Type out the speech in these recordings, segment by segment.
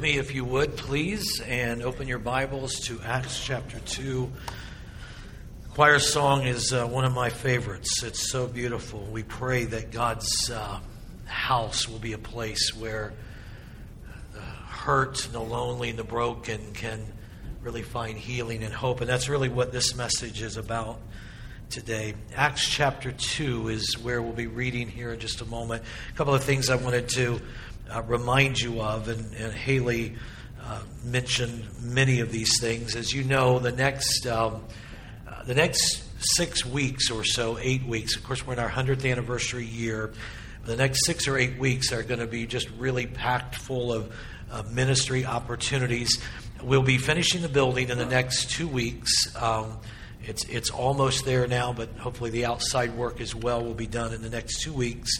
me, if you would, please, and open your Bibles to Acts chapter 2. Choir song is uh, one of my favorites. It's so beautiful. We pray that God's uh, house will be a place where the hurt, and the lonely, and the broken can really find healing and hope. And that's really what this message is about today. Acts chapter 2 is where we'll be reading here in just a moment. A couple of things I wanted to uh, remind you of, and, and Haley uh, mentioned many of these things. As you know, the next um, uh, the next six weeks or so, eight weeks. Of course, we're in our hundredth anniversary year. The next six or eight weeks are going to be just really packed full of ministry opportunities. We'll be finishing the building in the next two weeks. Um, it's it's almost there now, but hopefully the outside work as well will be done in the next two weeks.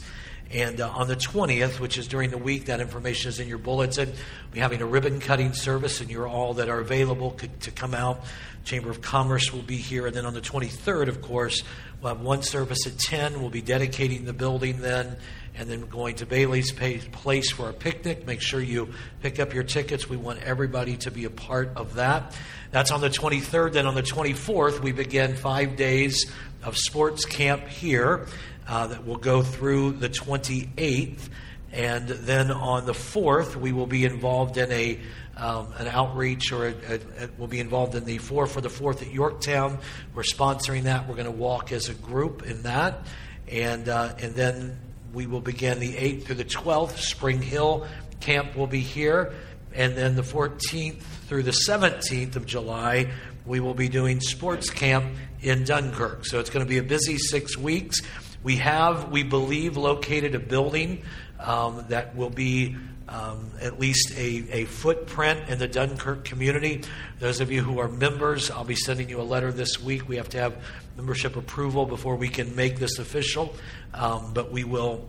And uh, on the 20th, which is during the week, that information is in your bulletin. We're having a ribbon cutting service, and you're all that are available to come out. Chamber of Commerce will be here. And then on the 23rd, of course, we'll have one service at 10. We'll be dedicating the building then, and then going to Bailey's Place for a picnic. Make sure you pick up your tickets. We want everybody to be a part of that. That's on the 23rd. Then on the 24th, we begin five days of sports camp here uh, that will go through the 28th. And then on the 4th, we will be involved in a um, an outreach or a, a, a, we'll be involved in the Four for the Fourth at Yorktown. We're sponsoring that. We're going to walk as a group in that. And, uh, and then we will begin the 8th through the 12th. Spring Hill Camp will be here. And then the 14th through the 17th of July, we will be doing sports camp in Dunkirk. So it's going to be a busy six weeks. We have, we believe, located a building um, that will be um, at least a, a footprint in the Dunkirk community. Those of you who are members, I'll be sending you a letter this week. We have to have membership approval before we can make this official, um, but we will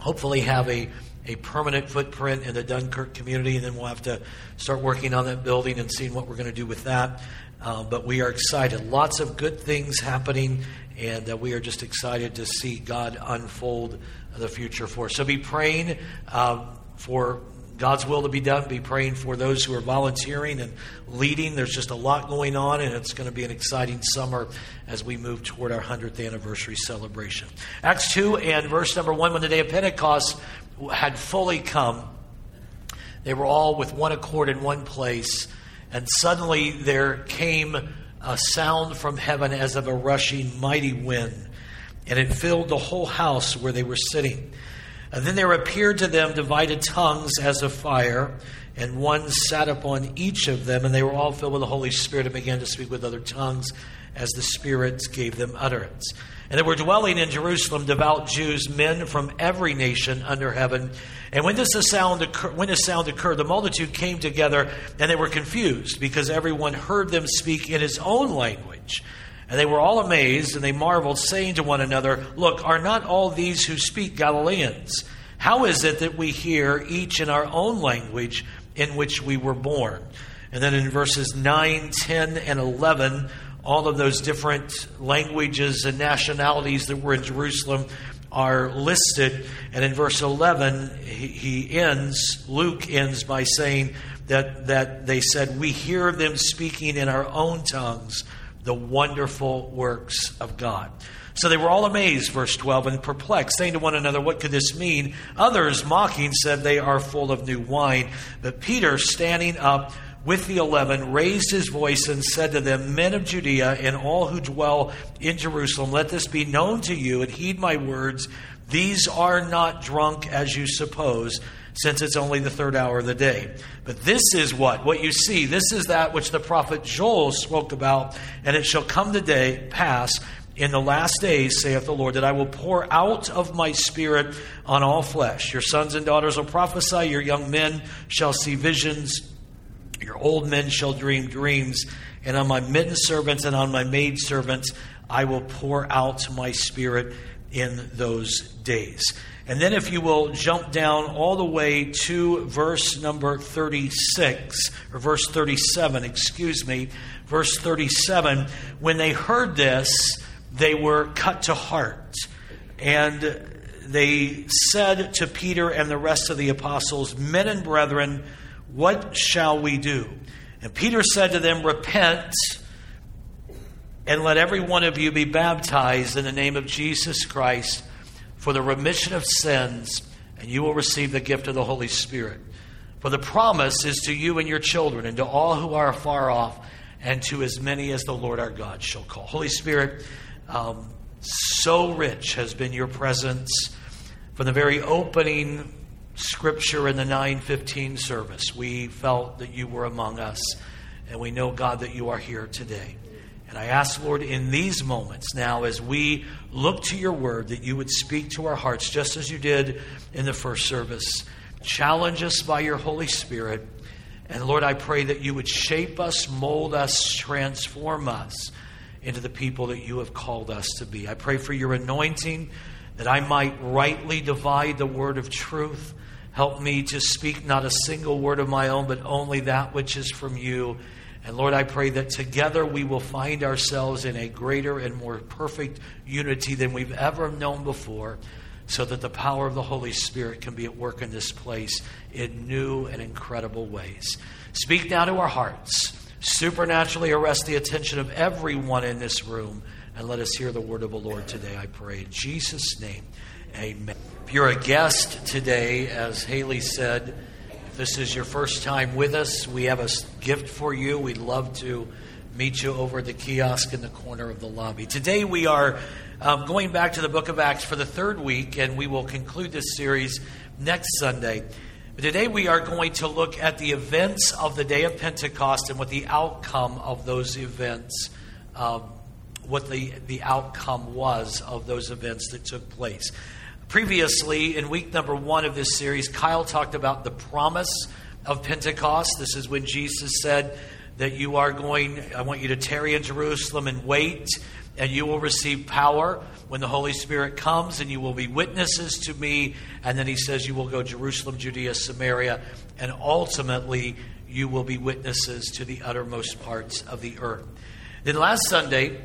hopefully have a a permanent footprint in the Dunkirk community, and then we'll have to start working on that building and seeing what we're going to do with that. Uh, but we are excited. Lots of good things happening, and uh, we are just excited to see God unfold the future for us. So be praying uh, for God's will to be done. Be praying for those who are volunteering and leading. There's just a lot going on, and it's going to be an exciting summer as we move toward our 100th anniversary celebration. Acts 2 and verse number 1 when the day of Pentecost had fully come, they were all with one accord in one place and suddenly there came a sound from heaven as of a rushing mighty wind, and it filled the whole house where they were sitting. And then there appeared to them divided tongues as of fire, and one sat upon each of them, and they were all filled with the Holy Spirit and began to speak with other tongues as the Spirit gave them utterance. And there were dwelling in Jerusalem devout Jews, men from every nation under heaven. And when this sound occur, when this sound occurred, the multitude came together, and they were confused because everyone heard them speak in his own language. And they were all amazed, and they marveled, saying to one another, Look, are not all these who speak Galileans? How is it that we hear each in our own language in which we were born? And then in verses 9, 10, and 11, all of those different languages and nationalities that were in Jerusalem are listed. And in verse 11, he, ends, Luke ends by saying that, that they said, We hear them speaking in our own tongues the wonderful works of God. So they were all amazed, verse 12, and perplexed, saying to one another, What could this mean? Others, mocking, said, They are full of new wine. But Peter, standing up, with the eleven, raised his voice and said to them, Men of Judea and all who dwell in Jerusalem, let this be known to you and heed my words. These are not drunk as you suppose, since it's only the third hour of the day. But this is what? What you see, this is that which the prophet Joel spoke about, and it shall come the day, pass, in the last days, saith the Lord, that I will pour out of my spirit on all flesh. Your sons and daughters will prophesy, your young men shall see visions your old men shall dream dreams, and on my mitten servants and on my maid servants I will pour out my spirit in those days. And then, if you will jump down all the way to verse number 36, or verse 37, excuse me, verse 37, when they heard this, they were cut to heart. And they said to Peter and the rest of the apostles, Men and brethren, What shall we do? And Peter said to them, Repent and let every one of you be baptized in the name of Jesus Christ for the remission of sins, and you will receive the gift of the Holy Spirit. For the promise is to you and your children, and to all who are far off, and to as many as the Lord our God shall call. Holy Spirit, um, so rich has been your presence from the very opening scripture in the 915 service. We felt that you were among us, and we know, God, that you are here today. And I ask, Lord, in these moments now, as we look to your word, that you would speak to our hearts just as you did in the first service. Challenge us by your Holy Spirit. And Lord, I pray that you would shape us, mold us, transform us into the people that you have called us to be. I pray for your anointing that I might rightly divide the word of truth. Help me to speak not a single word of my own, but only that which is from you. And Lord, I pray that together we will find ourselves in a greater and more perfect unity than we've ever known before, so that the power of the Holy Spirit can be at work in this place in new and incredible ways. Speak now to our hearts. Supernaturally arrest the attention of everyone in this room, and let us hear the word of the Lord today, I pray. In Jesus' name, amen. If you're a guest today, as Haley said, if this is your first time with us, we have a gift for you. We'd love to meet you over at the kiosk in the corner of the lobby. Today we are um, going back to the book of Acts for the third week, and we will conclude this series next Sunday. But today we are going to look at the events of the day of Pentecost and what the outcome of those events, um, what the, the outcome was of those events that took place. Previously, in week number one of this series, Kyle talked about the promise of Pentecost. This is when Jesus said that you are going, I want you to tarry in Jerusalem and wait, and you will receive power when the Holy Spirit comes, and you will be witnesses to me. And then he says, You will go Jerusalem, Judea, Samaria, and ultimately you will be witnesses to the uttermost parts of the earth. Then last Sunday,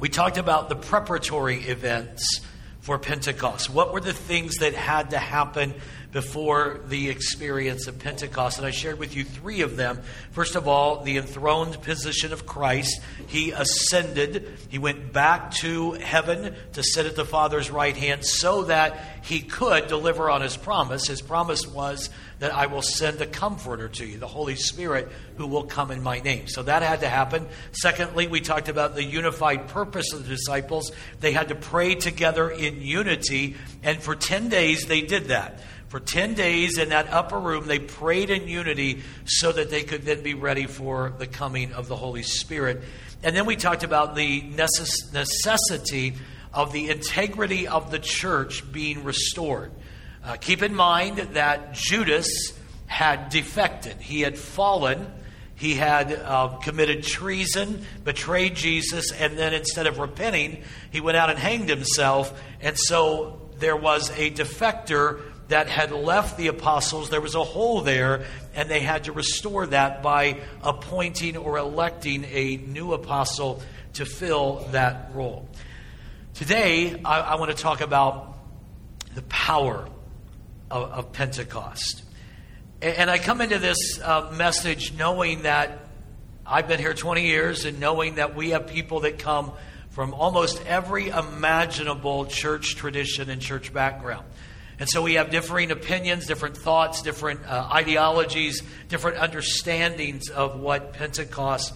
we talked about the preparatory events for Pentecost? What were the things that had to happen before the experience of Pentecost? And I shared with you three of them. First of all, the enthroned position of Christ. He ascended, he went back to heaven to sit at the Father's right hand so that he could deliver on his promise. His promise was that I will send a comforter to you, the Holy Spirit, who will come in my name. So that had to happen. Secondly, we talked about the unified purpose of the disciples. They had to pray together in unity, and for 10 days they did that. For 10 days in that upper room, they prayed in unity so that they could then be ready for the coming of the Holy Spirit. And then we talked about the necess- necessity of the integrity of the church being restored. Uh, keep in mind that Judas had defected, he had fallen. He had uh, committed treason, betrayed Jesus, and then instead of repenting, he went out and hanged himself. And so there was a defector that had left the apostles. There was a hole there, and they had to restore that by appointing or electing a new apostle to fill that role. Today, I, I want to talk about the power of, of Pentecost. And, and, I come into this uh, message knowing that I've been here 20 years and knowing that we have people that come from almost every imaginable church tradition and church background. And so we have differing opinions, different thoughts, different uh, ideologies, different understandings of what Pentecost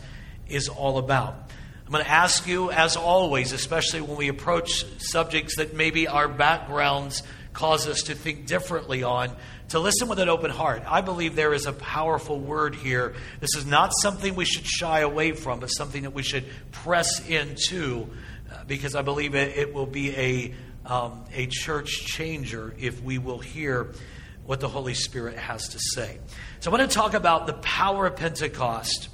is all about. I'm going to ask you, as always, especially when we approach subjects that maybe our backgrounds cause us to think differently on, to listen with an open heart. I believe there is a powerful word here. This is not something we should shy away from, but something that we should press into uh, because I believe it, it will be a, um, a church changer if we will hear what the Holy Spirit has to say. So I want to talk about the power of Pentecost.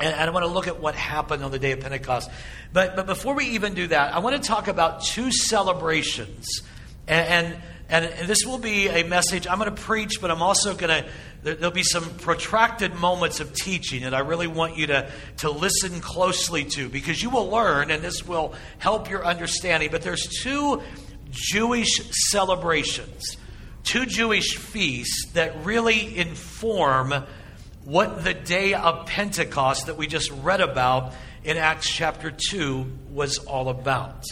And, and I want to look at what happened on the day of Pentecost. But, but before we even do that, I want to talk about two celebrations and, and, and this will be a message I'm going to preach, but I'm also going to, there'll be some protracted moments of teaching that I really want you to, to listen closely to because you will learn, and this will help your understanding. But there's two Jewish celebrations two Jewish feasts that really inform what the day of Pentecost that we just read about in Acts chapter 2 was all about.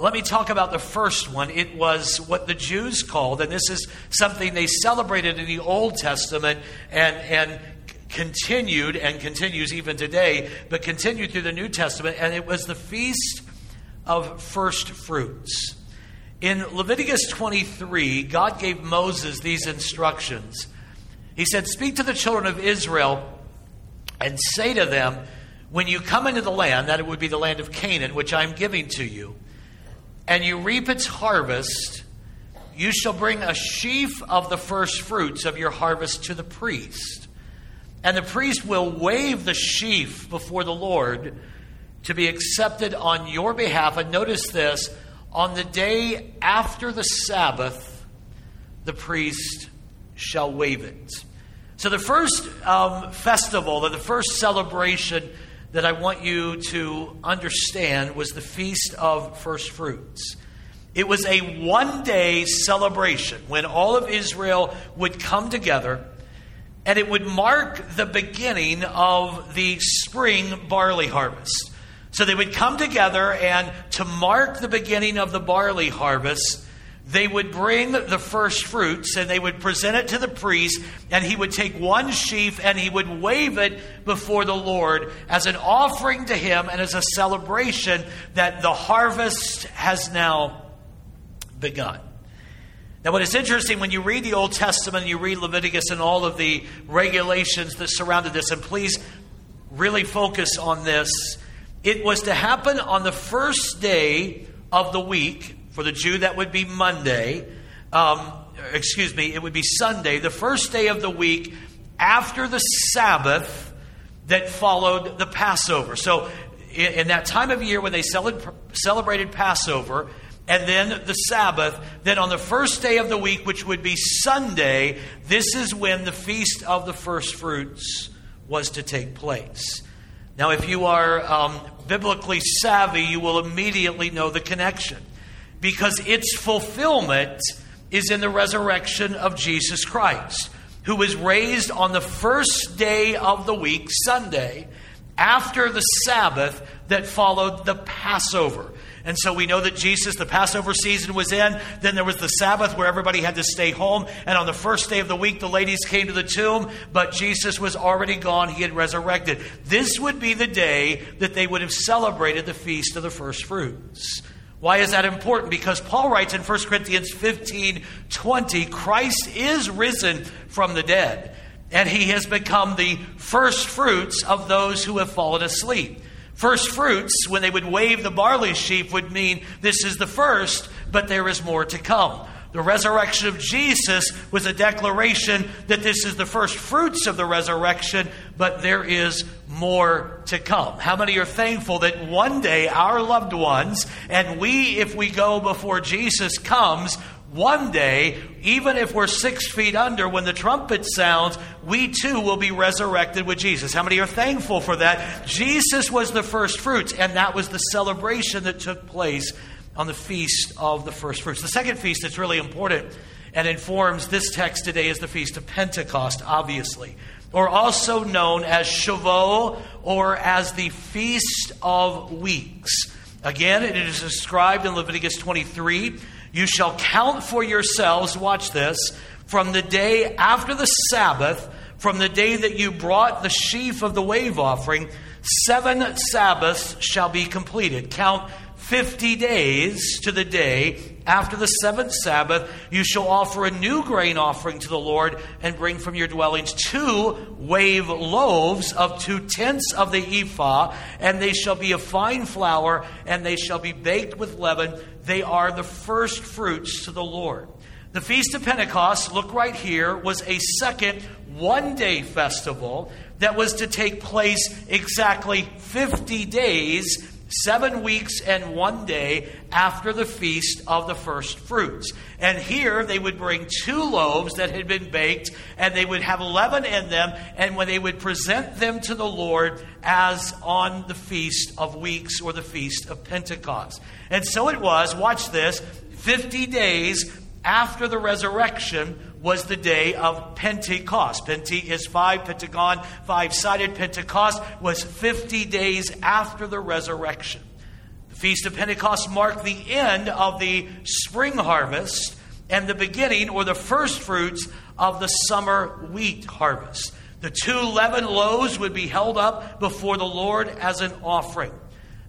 Let me talk about the first one. It was what the Jews called, and this is something they celebrated in the Old Testament and, and continued and continues even today, but continued through the New Testament, and it was the Feast of First Fruits. In Leviticus 23, God gave Moses these instructions. He said, Speak to the children of Israel and say to them, When you come into the land, that it would be the land of Canaan, which I am giving to you, and you reap its harvest, you shall bring a sheaf of the first fruits of your harvest to the priest. And the priest will wave the sheaf before the Lord to be accepted on your behalf. And notice this on the day after the Sabbath, the priest shall wave it. So, the first um, festival, the first celebration that I want you to understand was the Feast of First Fruits. It was a one day celebration when all of Israel would come together, and it would mark the beginning of the spring barley harvest. So they would come together, and to mark the beginning of the barley harvest, they would bring the first fruits and they would present it to the priest, and he would take one sheaf and he would wave it before the Lord as an offering to him and as a celebration that the harvest has now begun. Now, what is interesting when you read the Old Testament, you read Leviticus and all of the regulations that surrounded this, and please really focus on this. It was to happen on the first day of the week for the Jew, that would be Monday. Um, excuse me, it would be Sunday, the first day of the week after the Sabbath that followed the Passover. So, in, that time of year when they celebrated Passover, and then the Sabbath, then on the first day of the week, which would be Sunday, this is when the feast of the first fruits was to take place. Now, if you are um, biblically savvy, you will immediately know the connection because its fulfillment is in the resurrection of Jesus Christ, who was raised on the first day of the week, Sunday, after the Sabbath that followed the Passover. And so we know that Jesus, the Passover season was in. Then there was the Sabbath where everybody had to stay home. And on the first day of the week, the ladies came to the tomb, but Jesus was already gone. He had resurrected. This would be the day that they would have celebrated the Feast of the First Fruits. Why is that important? Because Paul writes in 1 Corinthians 15 20, Christ is risen from the dead, and he has become the first fruits of those who have fallen asleep. First fruits, when they would wave the barley sheaf, would mean this is the first, but there is more to come. The resurrection of Jesus was a declaration that this is the first fruits of the resurrection, but there is more to come. How many are thankful that one day our loved ones, and we, if we go before Jesus comes, one day, even if we're six feet under, when the trumpet sounds, we too will be resurrected with Jesus. How many are thankful for that? Jesus was the first fruits, and that was the celebration that took place on the feast of the first fruits. The second feast that's really important and informs this text today is the feast of Pentecost, obviously, or also known as Shavuot or as the feast of weeks. Again, it is described in Leviticus 23. You shall count for yourselves, watch this, from the day after the Sabbath, from the day that you brought the sheaf of the wave offering, seven Sabbaths shall be completed. Count 50 days to the day after the seventh Sabbath, you shall offer a new grain offering to the Lord and bring from your dwellings two wave loaves of two tenths of the ephah, and they shall be of fine flour, and they shall be baked with leaven. They are the first fruits to the Lord. The Feast of Pentecost, look right here, was a second one day festival that was to take place exactly 50 days seven weeks and one day after the feast of the first fruits. And here they would bring two loaves that had been baked, and they would have leaven in them, and when they would present them to the Lord as on the feast of weeks or the feast of Pentecost. And so it was, watch this, 50 days after the resurrection was the day of Pentecost. Pente is five, Pentagon, five sided. Pentecost was 50 days after the resurrection. The Feast of Pentecost marked the end of the spring harvest and the beginning or the first fruits of the summer wheat harvest. The two leavened loaves would be held up before the Lord as an offering.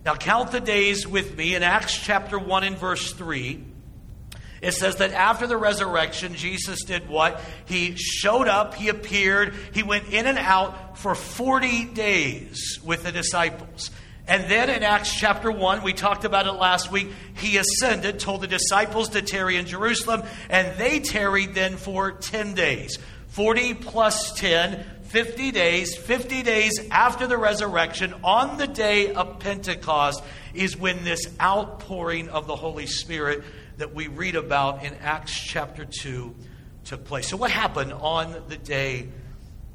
Now, count the days with me in Acts chapter 1 and verse 3. It says that after the resurrection, Jesus did what? He showed up, he appeared, he went in and out for 40 days with the disciples. And then in Acts chapter 1, we talked about it last week, he ascended, told the disciples to tarry in Jerusalem, and they tarried then for 10 days. 40 plus 10, 50 days. 50 days after the resurrection, on the day of Pentecost, is when this outpouring of the Holy Spirit that we read about in Acts chapter 2 took place. So, what happened on the day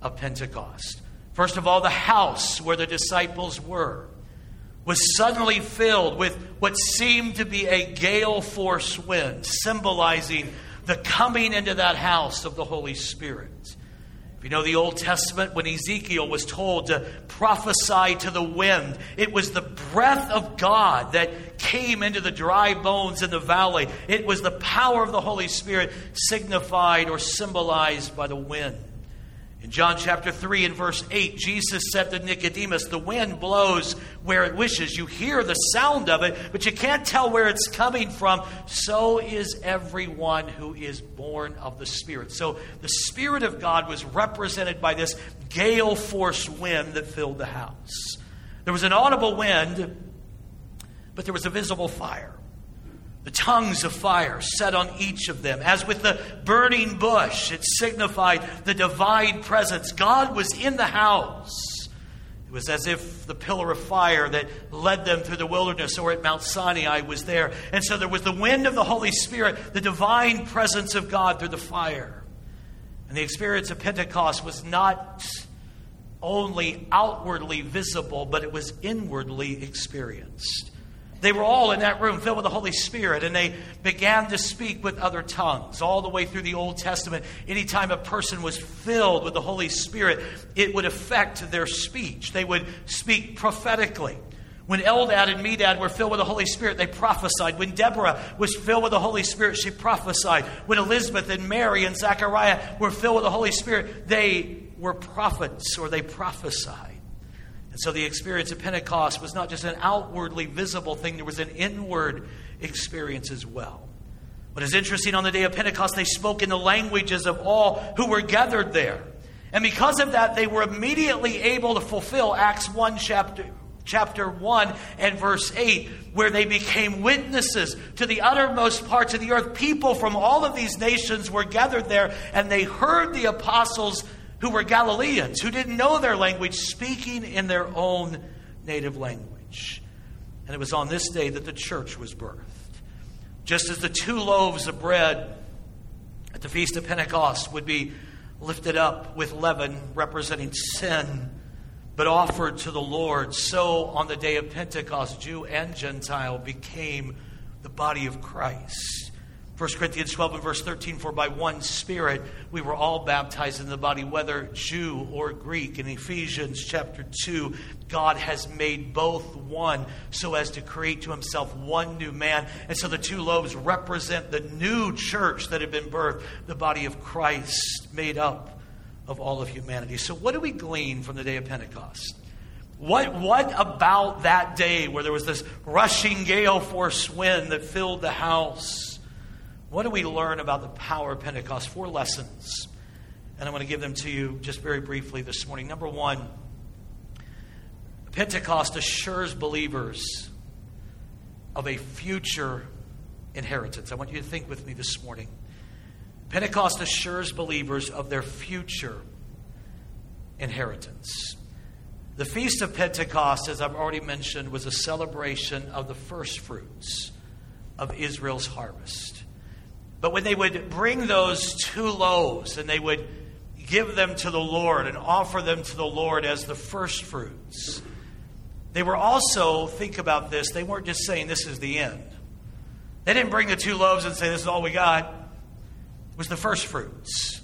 of Pentecost? First of all, the house where the disciples were was suddenly filled with what seemed to be a gale force wind, symbolizing the coming into that house of the Holy Spirit. If you know the Old Testament, when Ezekiel was told to prophesy to the wind, it was the breath of God that came into the dry bones in the valley. It was the power of the Holy Spirit signified or symbolized by the wind. In John chapter 3 and verse 8, Jesus said to Nicodemus, The wind blows where it wishes. You hear the sound of it, but you can't tell where it's coming from. So is everyone who is born of the Spirit. So the Spirit of God was represented by this gale force wind that filled the house. There was an audible wind, but there was a visible fire. The tongues of fire set on each of them. As with the burning bush, it signified the divine presence. God was in the house. It was as if the pillar of fire that led them through the wilderness or at Mount Sinai was there. And so there was the wind of the Holy Spirit, the divine presence of God through the fire. And the experience of Pentecost was not only outwardly visible, but it was inwardly experienced. They were all in that room filled with the Holy Spirit, and they began to speak with other tongues. All the way through the Old Testament, anytime a person was filled with the Holy Spirit, it would affect their speech. They would speak prophetically. When Eldad and Medad were filled with the Holy Spirit, they prophesied. When Deborah was filled with the Holy Spirit, she prophesied. When Elizabeth and Mary and Zechariah were filled with the Holy Spirit, they were prophets or they prophesied. So the experience of Pentecost was not just an outwardly visible thing, there was an inward experience as well. What is interesting on the day of Pentecost, they spoke in the languages of all who were gathered there. And because of that, they were immediately able to fulfill Acts 1, chapter, chapter 1 and verse 8, where they became witnesses to the uttermost parts of the earth. People from all of these nations were gathered there, and they heard the apostles who were Galileans, who didn't know their language, speaking in their own native language. And it was on this day that the church was birthed. Just as the two loaves of bread at the Feast of Pentecost would be lifted up with leaven representing sin, but offered to the Lord, so on the day of Pentecost, Jew and Gentile became the body of Christ. 1 Corinthians 12 and verse 13, for by one Spirit we were all baptized in the body, whether Jew or Greek. In Ephesians chapter 2, God has made both one so as to create to himself one new man. And so the two loaves represent the new church that had been birthed, the body of Christ made up of all of humanity. So, what do we glean from the day of Pentecost? What, what about that day where there was this rushing gale force wind that filled the house? What do we learn about the power of Pentecost? Four lessons. And I'm going to give them to you just very briefly this morning. Number one, Pentecost assures believers of a future inheritance. I want you to think with me this morning. Pentecost assures believers of their future inheritance. The Feast of Pentecost, as I've already mentioned, was a celebration of the first fruits of Israel's harvest. But when they would bring those two loaves and they would give them to the Lord and offer them to the Lord as the first fruits, they were also, think about this, they weren't just saying this is the end. They didn't bring the two loaves and say this is all we got. It was the first fruits.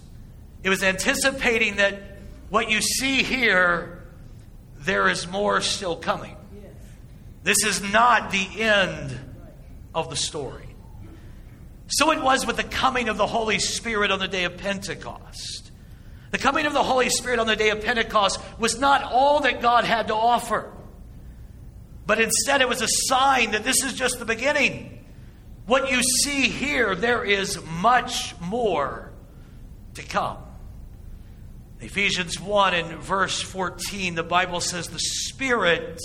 It was anticipating that what you see here, there is more still coming. This is not the end of the story. So it was with the coming of the Holy Spirit on the day of Pentecost. The coming of the Holy Spirit on the day of Pentecost was not all that God had to offer, but instead it was a sign that this is just the beginning. What you see here, there is much more to come. Ephesians 1 and verse 14, the Bible says the Spirit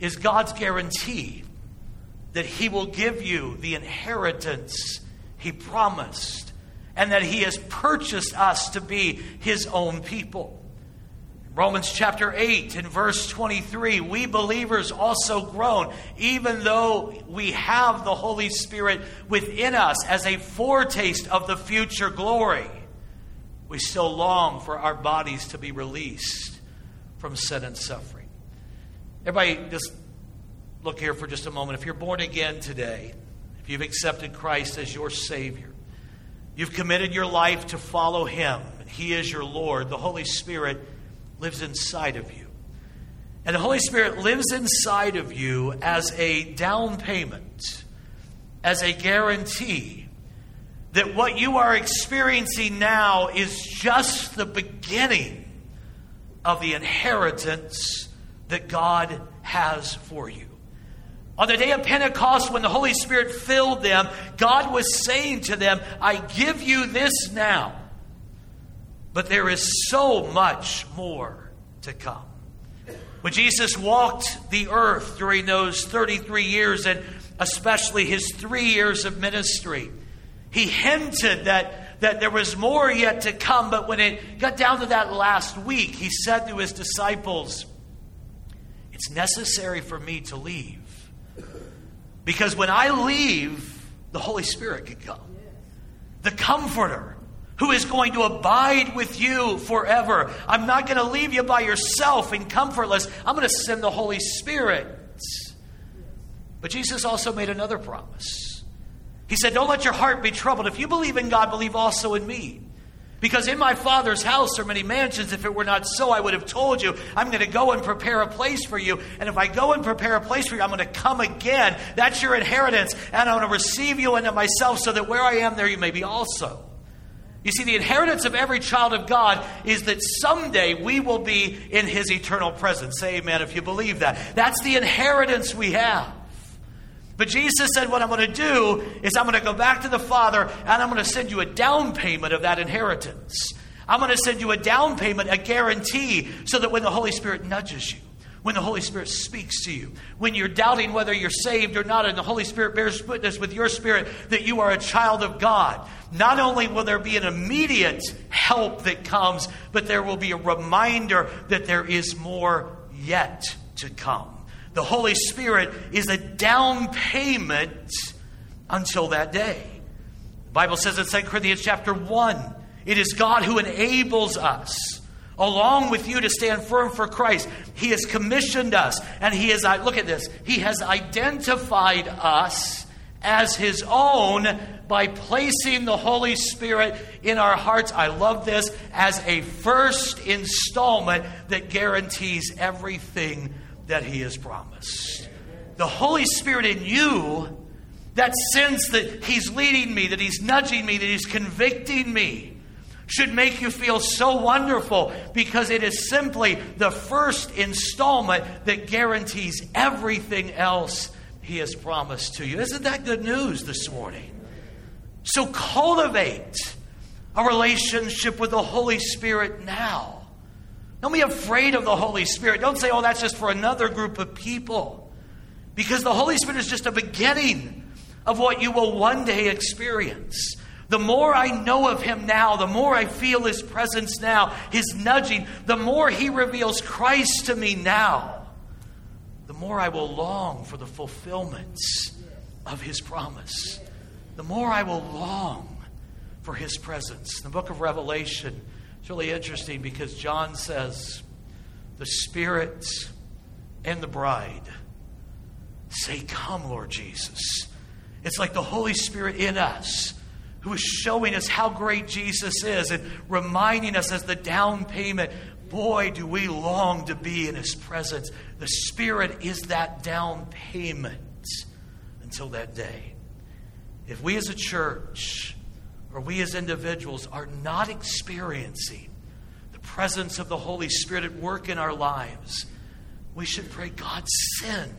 is God's guarantee that He will give you the inheritance He promised and that He has purchased us to be His own people. Romans chapter 8 and verse 23 we believers also groan, even though we have the Holy Spirit within us as a foretaste of the future glory. We still long for our bodies to be released from sin and suffering. Everybody, just look here for just a moment. If you're born again today, if you've accepted Christ as your Savior, you've committed your life to follow Him, He is your Lord, the Holy Spirit lives inside of you. And the Holy Spirit lives inside of you as a down payment, as a guarantee that what you are experiencing now is just the beginning of the inheritance that God has for you. On the day of Pentecost, when the Holy Spirit filled them, God was saying to them, I give you this now but there is so much more to come. When Jesus walked the earth during those 33 years, and especially his three years of ministry, he hinted that, that there was more yet to come. But when it got down to that last week, he said to his disciples, It's necessary for me to leave. Because when I leave, the Holy Spirit can come. The Comforter who is going to abide with you forever. I'm not going to leave you by yourself and comfortless. I'm going to send the Holy Spirit. But Jesus also made another promise. He said, Don't let your heart be troubled. If you believe in God, believe also in me. Because in my Father's house are many mansions. If it were not so, I would have told you, I'm going to go and prepare a place for you. And if I go and prepare a place for you, I'm going to come again. That's your inheritance. And I'm going to receive you into myself so that where I am, there you may be also. You see, the inheritance of every child of God is that someday we will be in his eternal presence. Say amen if you believe that. That's the inheritance we have. But Jesus said, What I'm going to do is I'm going to go back to the Father and I'm going to send you a down payment of that inheritance. I'm going to send you a down payment, a guarantee, so that when the Holy Spirit nudges you, when the Holy Spirit speaks to you, when you're doubting whether you're saved or not, and the Holy Spirit bears witness with your spirit that you are a child of God. Not only will there be an immediate help that comes, but there will be a reminder that there is more yet to come. The Holy Spirit is a down payment until that day. The Bible says in 2 Corinthians chapter 1, it is God who enables us along with you to stand firm for Christ. He has commissioned us, and He has, uh, look at this, He has identified us as His own by placing the Holy Spirit in our hearts. I love this as a first installment that guarantees everything that He has promised. The Holy Spirit in you, that sense that He's leading me, that He's nudging me, that He's convicting me should make you feel so wonderful because it is simply the first installment that guarantees everything else He has promised to you. Isn't that good news this morning? So cultivate a relationship with the Holy Spirit now. Don't be afraid of the Holy Spirit. Don't say, oh, that's just for another group of people. Because the Holy Spirit is just a beginning of what you will one day experience. The more I know of him now, the more I feel his presence now, his nudging, the more he reveals Christ to me now, the more I will long for the fulfillments of his promise. The more I will long for his presence. The book of Revelation is really interesting because John says, the Spirit and the bride say, Come, Lord Jesus. It's like the Holy Spirit in us who is showing us how great Jesus is and reminding us as the down payment. Boy, do we long to be in his presence. The Spirit is that down payment until that day. If we as a church or we as individuals are not experiencing the presence of the Holy Spirit at work in our lives, we should pray, God, send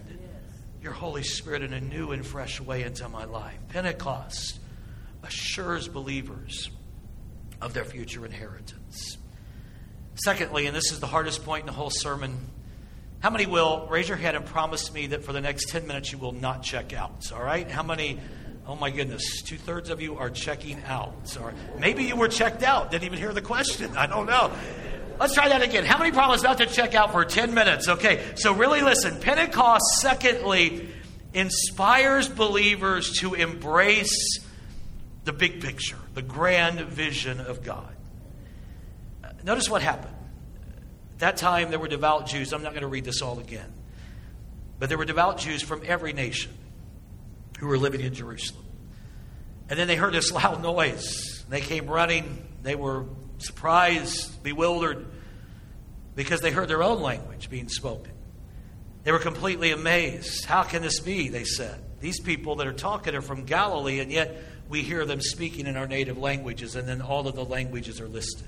your Holy Spirit in a new and fresh way into my life. Pentecost assures believers of their future inheritance. Secondly, and this is the hardest point in the whole sermon, how many will raise your hand and promise me that for the next 10 minutes you will not check out? All right? How many? Oh my goodness, two thirds of you are checking out. Sorry. Maybe you were checked out, didn't even hear the question. I don't know. Let's try that again. How many promise not to check out for 10 minutes? Okay, so really listen. Pentecost, secondly, inspires believers to embrace the big picture, the grand vision of God. Notice what happened. At that time, there were devout Jews. I'm not going to read this all again. But there were devout Jews from every nation who were living in Jerusalem. And then they heard this loud noise. They came running. They were surprised, bewildered, because they heard their own language being spoken. They were completely amazed. How can this be? They said. These people that are talking are from Galilee, and yet we hear them speaking in our native languages, and then all of the languages are listed.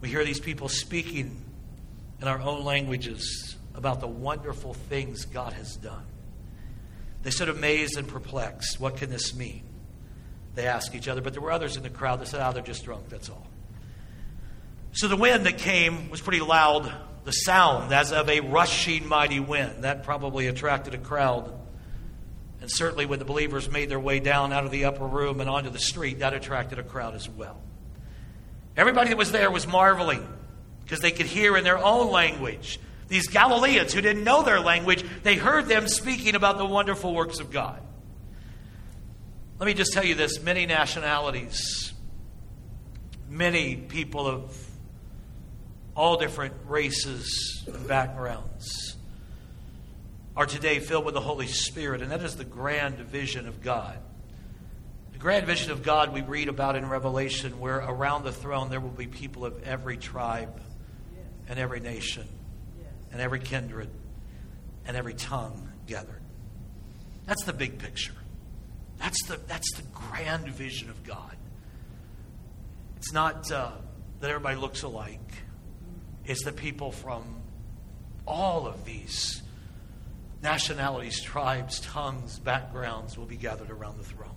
We hear these people speaking in our own languages about the wonderful things God has done. They stood amazed and perplexed. What can this mean? They asked each other, but there were others in the crowd that said, oh, they're just drunk, that's all. So the wind that came was pretty loud, the sound as of a rushing mighty wind. That probably attracted a crowd. And certainly when the believers made their way down out of the upper room and onto the street, that attracted a crowd as well. Everybody that was there was marveling because they could hear in their own language. These Galileans who didn't know their language, they heard them speaking about the wonderful works of God. Let me just tell you this many nationalities, many people of all different races and backgrounds are today filled with the Holy Spirit, and that is the grand vision of God. The grand vision of God we read about in Revelation, where around the throne there will be people of every tribe and every nation and every kindred and every tongue gathered. That's the big picture. That's the, that's the grand vision of God. It's not uh, that everybody looks alike, it's the people from all of these nationalities, tribes, tongues, backgrounds will be gathered around the throne.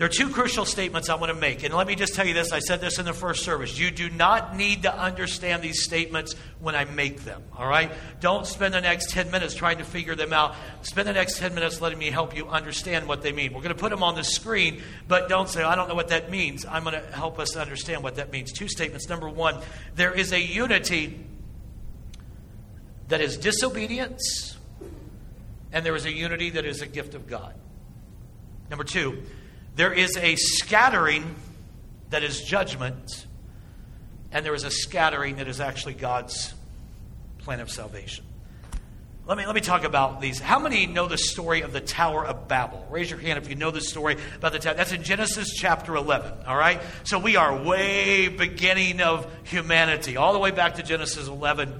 There are two crucial statements I want to make. And let me just tell you this I said this in the first service. You do not need to understand these statements when I make them, all right? Don't spend the next 10 minutes trying to figure them out. Spend the next 10 minutes letting me help you understand what they mean. We're going to put them on the screen, but don't say, I don't know what that means. I'm going to help us understand what that means. Two statements. Number one, there is a unity that is disobedience, and there is a unity that is a gift of God. Number two, there is a scattering that is judgment, and there is a scattering that is actually God's plan of salvation. Let me, let me talk about these. How many know the story of the Tower of Babel? Raise your hand if you know the story about the Tower. That's in Genesis chapter 11, all right? So we are way beginning of humanity, all the way back to Genesis 11.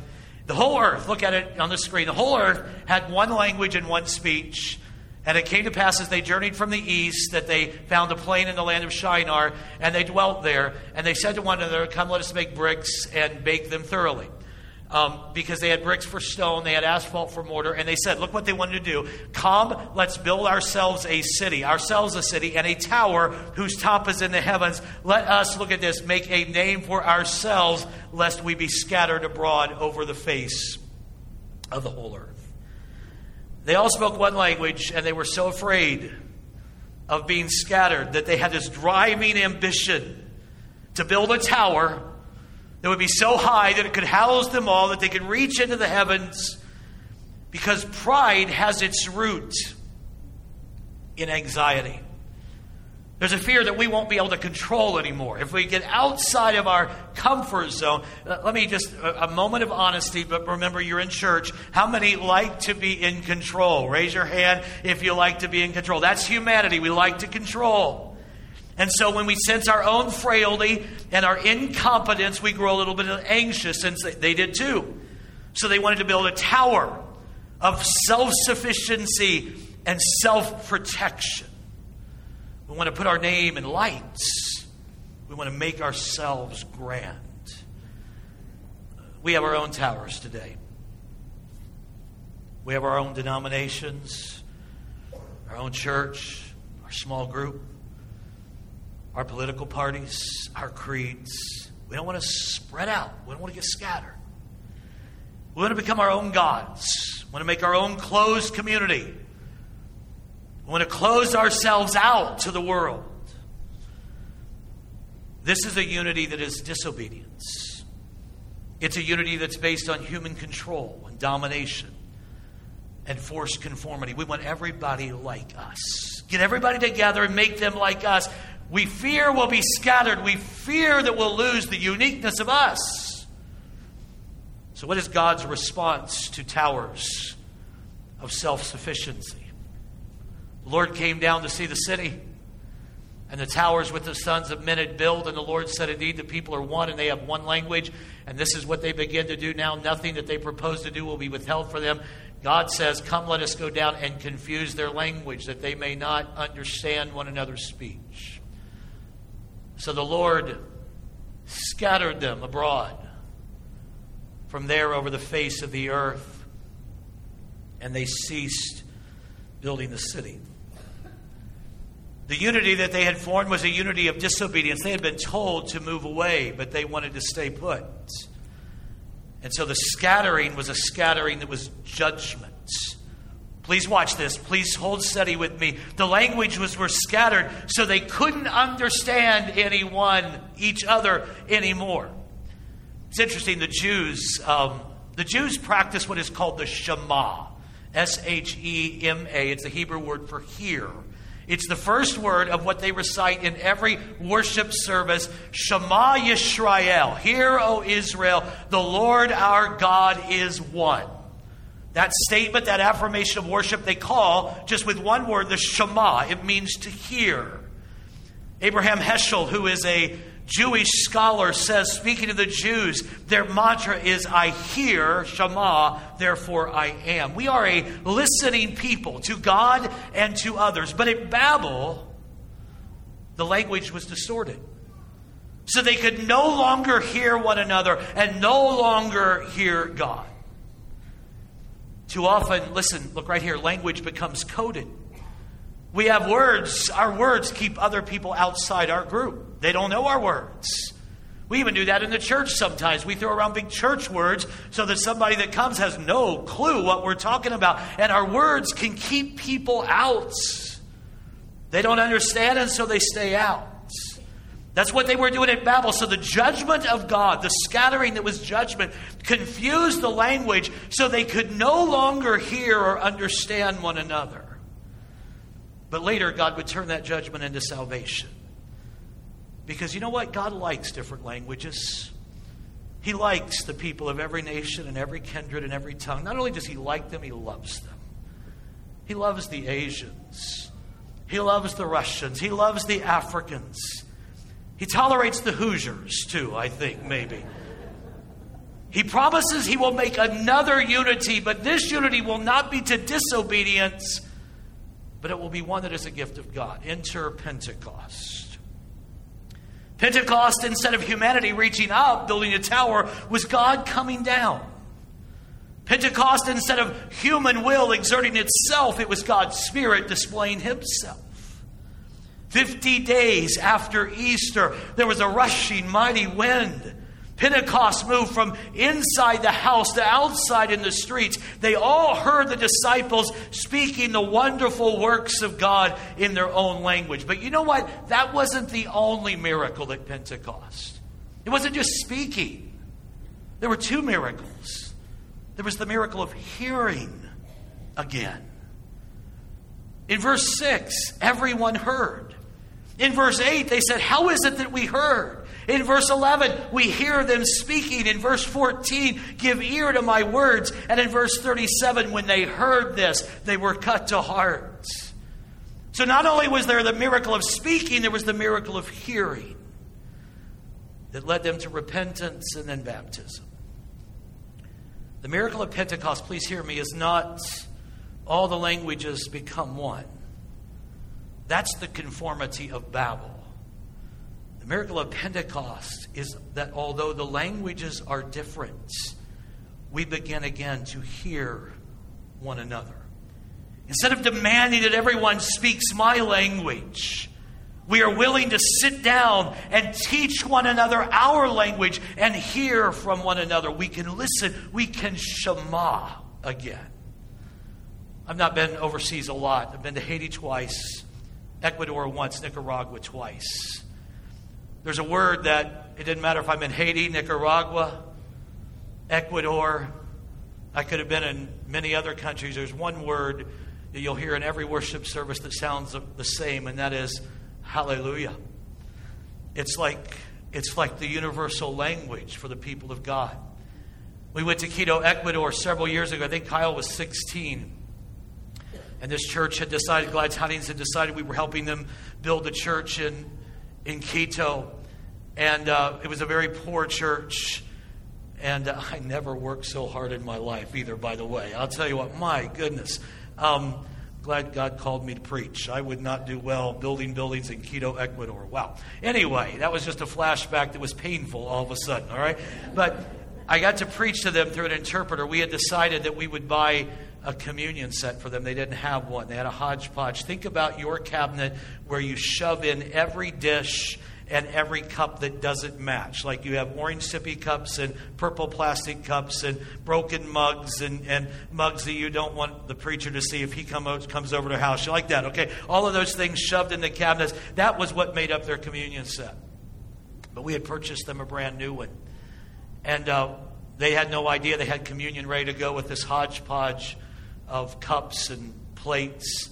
The whole earth, look at it on the screen, the whole earth had one language and one speech. And it came to pass as they journeyed from the east that they found a plain in the land of Shinar, and they dwelt there. And they said to one another, Come, let us make bricks and bake them thoroughly. Um, because they had bricks for stone, they had asphalt for mortar, and they said, Look what they wanted to do. Come, let's build ourselves a city, ourselves a city, and a tower whose top is in the heavens. Let us, look at this, make a name for ourselves, lest we be scattered abroad over the face of the whole earth. They all spoke one language, and they were so afraid of being scattered that they had this driving ambition to build a tower that would be so high that it could house them all, that they could reach into the heavens, because pride has its root in anxiety. There's a fear that we won't be able to control anymore. If we get outside of our comfort zone, uh, let me just, a, moment of honesty, but remember you're in church. How many like to be in control? Raise your hand if you like to be in control. That's humanity. We like to control. And so when we sense our own frailty and our incompetence, we grow a little bit anxious, and they did too. So they wanted to build a tower of self sufficiency and self protection. We want to put our name in lights. We want to make ourselves grand. We have our own towers today. We have our own denominations, our own church, our small group, our political parties, our creeds. We don't want to spread out. We don't want to get scattered. We want to become our own gods. We want to make our own closed community. We want to close ourselves out to the world. This is a unity that is disobedience. It's a unity that's based on human control and domination and forced conformity. We want everybody like us. Get everybody together and make them like us. We fear we'll be scattered. We fear that we'll lose the uniqueness of us. So, what is God's response to towers of self sufficiency? Lord came down to see the city and the towers with the sons of men had built. And the Lord said, Indeed, the people are one and they have one language. And this is what they begin to do now. Nothing that they propose to do will be withheld for them. God says, Come, let us go down and confuse their language, that they may not understand one another's speech. So the Lord scattered them abroad from there over the face of the earth, and they ceased building the city. The unity that they had formed was a unity of disobedience. They had been told to move away, but they wanted to stay put. And so the scattering was a scattering that was judgment. Please watch this. Please hold steady with me. The languages were scattered so they couldn't understand anyone, each other anymore. It's interesting. The Jews, um, the Jews practice what is called the Shema, S H E M A. It's the Hebrew word for hear. It's the first word of what they recite in every worship service Shema Yisrael. Hear, O Israel, the Lord our God is one. That statement, that affirmation of worship, they call just with one word the Shema. It means to hear. Abraham Heschel, who is a Jewish scholar says, speaking to the Jews, their mantra is, I hear, Shema, therefore I am. We are a listening people to God and to others. But at Babel, the language was distorted. So they could no longer hear one another and no longer hear God. Too often, listen, look right here, language becomes coded. We have words. Our words keep other people outside our group. They don't know our words. We even do that in the church sometimes. We throw around big church words so that somebody that comes has no clue what we're talking about. And our words can keep people out. They don't understand, and so they stay out. That's what they were doing at Babel. So the judgment of God, the scattering that was judgment, confused the language so they could no longer hear or understand one another. But later, God would turn that judgment into salvation. Because you know what? God likes different languages. He likes the people of every nation and every kindred and every tongue. Not only does He like them, He loves them. He loves the Asians. He loves the Russians. He loves the Africans. He tolerates the Hoosiers, too, I think, maybe. He promises he will make another unity, but this unity will not be to disobedience, but it will be one that is a gift of God. Enter Pentecost. Pentecost, instead of humanity reaching up, building a tower, was God coming down. Pentecost, instead of human will exerting itself, it was God's Spirit displaying Himself. Fifty days after Easter, there was a rushing, mighty wind Pentecost moved from inside the house to outside in the streets. They all heard the disciples speaking the wonderful works of God in their own language. But you know what? That wasn't the only miracle at Pentecost. It wasn't just speaking, there were two miracles. There was the miracle of hearing again. In verse 6, everyone heard. In verse 8, they said, How is it that we heard? In verse 11, we hear them speaking. In verse 14, give ear to my words. And in verse 37, when they heard this, they were cut to heart. So not only was there the miracle of speaking, there was the miracle of hearing that led them to repentance and then baptism. The miracle of Pentecost, please hear me, is not all the languages become one. That's the conformity of Babel. Miracle of Pentecost is that although the languages are different, we begin again to hear one another. Instead of demanding that everyone speaks my language, we are willing to sit down and teach one another our language and hear from one another. We can listen. We can shema again. I've not been overseas a lot. I've been to Haiti twice, Ecuador once, Nicaragua twice. There's a word that it didn't matter if I'm in Haiti, Nicaragua, Ecuador, I could have been in many other countries. There's one word that you'll hear in every worship service that sounds the same, and that is hallelujah. It's like, it's like the universal language for the people of God. We went to Quito, Ecuador several years ago. I think Kyle was 16. And this church had decided, Glad Tidings had decided we were helping them build a church in, in Quito. And uh, it was a very poor church. And uh, I never worked so hard in my life either, by the way. I'll tell you what, my goodness. Um, glad God called me to preach. I would not do well building buildings in Quito, Ecuador. Wow. Anyway, that was just a flashback that was painful all of a sudden, all right? But I got to preach to them through an interpreter. We had decided that we would buy a communion set for them. They didn't have one, they had a hodgepodge. Think about your cabinet where you shove in every dish and every cup that doesn't match. Like you have orange sippy cups and purple plastic cups and broken mugs and, and mugs that you don't want the preacher to see if he come comes over to the house. You like that, okay? All of those things shoved in the cabinets. That was what made up their communion set. But we had purchased them a brand new one. And uh, they had no idea they had communion ready to go with this hodgepodge of cups and plates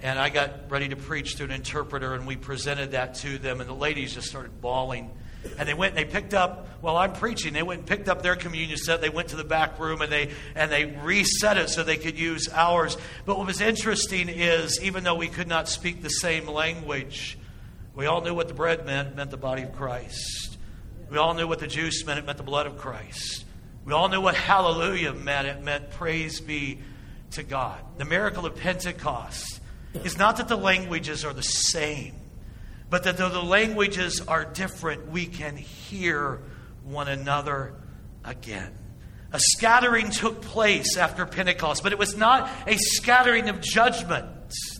and I got ready to preach to an interpreter, and we presented that to them, and the ladies just started bawling. And they went and they picked up, while I'm preaching, they went and picked up their communion set. They went to the back room and they, and they reset it so they could use ours. But what was interesting is, even though we could not speak the same language, we all knew what the bread meant, meant the body of Christ. We all knew what the juice meant, it meant the blood of Christ. We all knew what hallelujah meant, it meant praise be to God. The miracle of Pentecost is not that the languages are the same, but that though the languages are different, we can hear one another again. A scattering took place after Pentecost, but it was not a scattering of judgment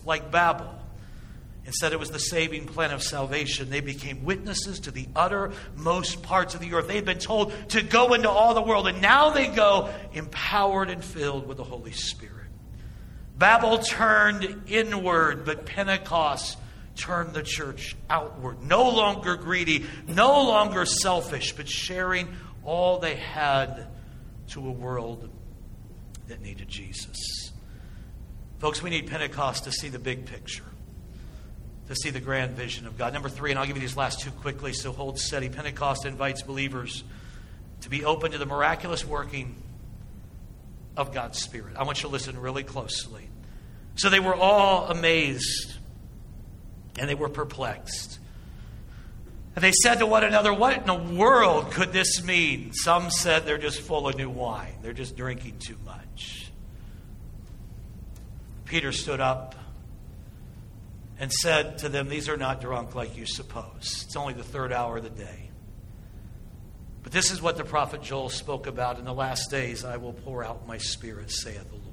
like Babel. Instead, it was the saving plan of salvation. They became witnesses to the uttermost parts of the earth. They had been told to go into all the world, and now they go empowered and filled with the Holy Spirit. Babel turned inward, but Pentecost turned the church outward. No longer greedy, no longer selfish, but sharing all they had to a world that needed Jesus. Folks, we need Pentecost to see the big picture, to see the grand vision of God. Number three, and I'll give you these last two quickly, so hold steady. Pentecost invites believers to be open to the miraculous working of God's Spirit. I want you to listen really closely. So they were all amazed and they were perplexed. And they said to one another, What in the world could this mean? Some said they're just full of new wine, they're just drinking too much. Peter stood up and said to them, These are not drunk like you suppose. It's only the third hour of the day. But this is what the prophet Joel spoke about in the last days I will pour out my spirit, saith the Lord.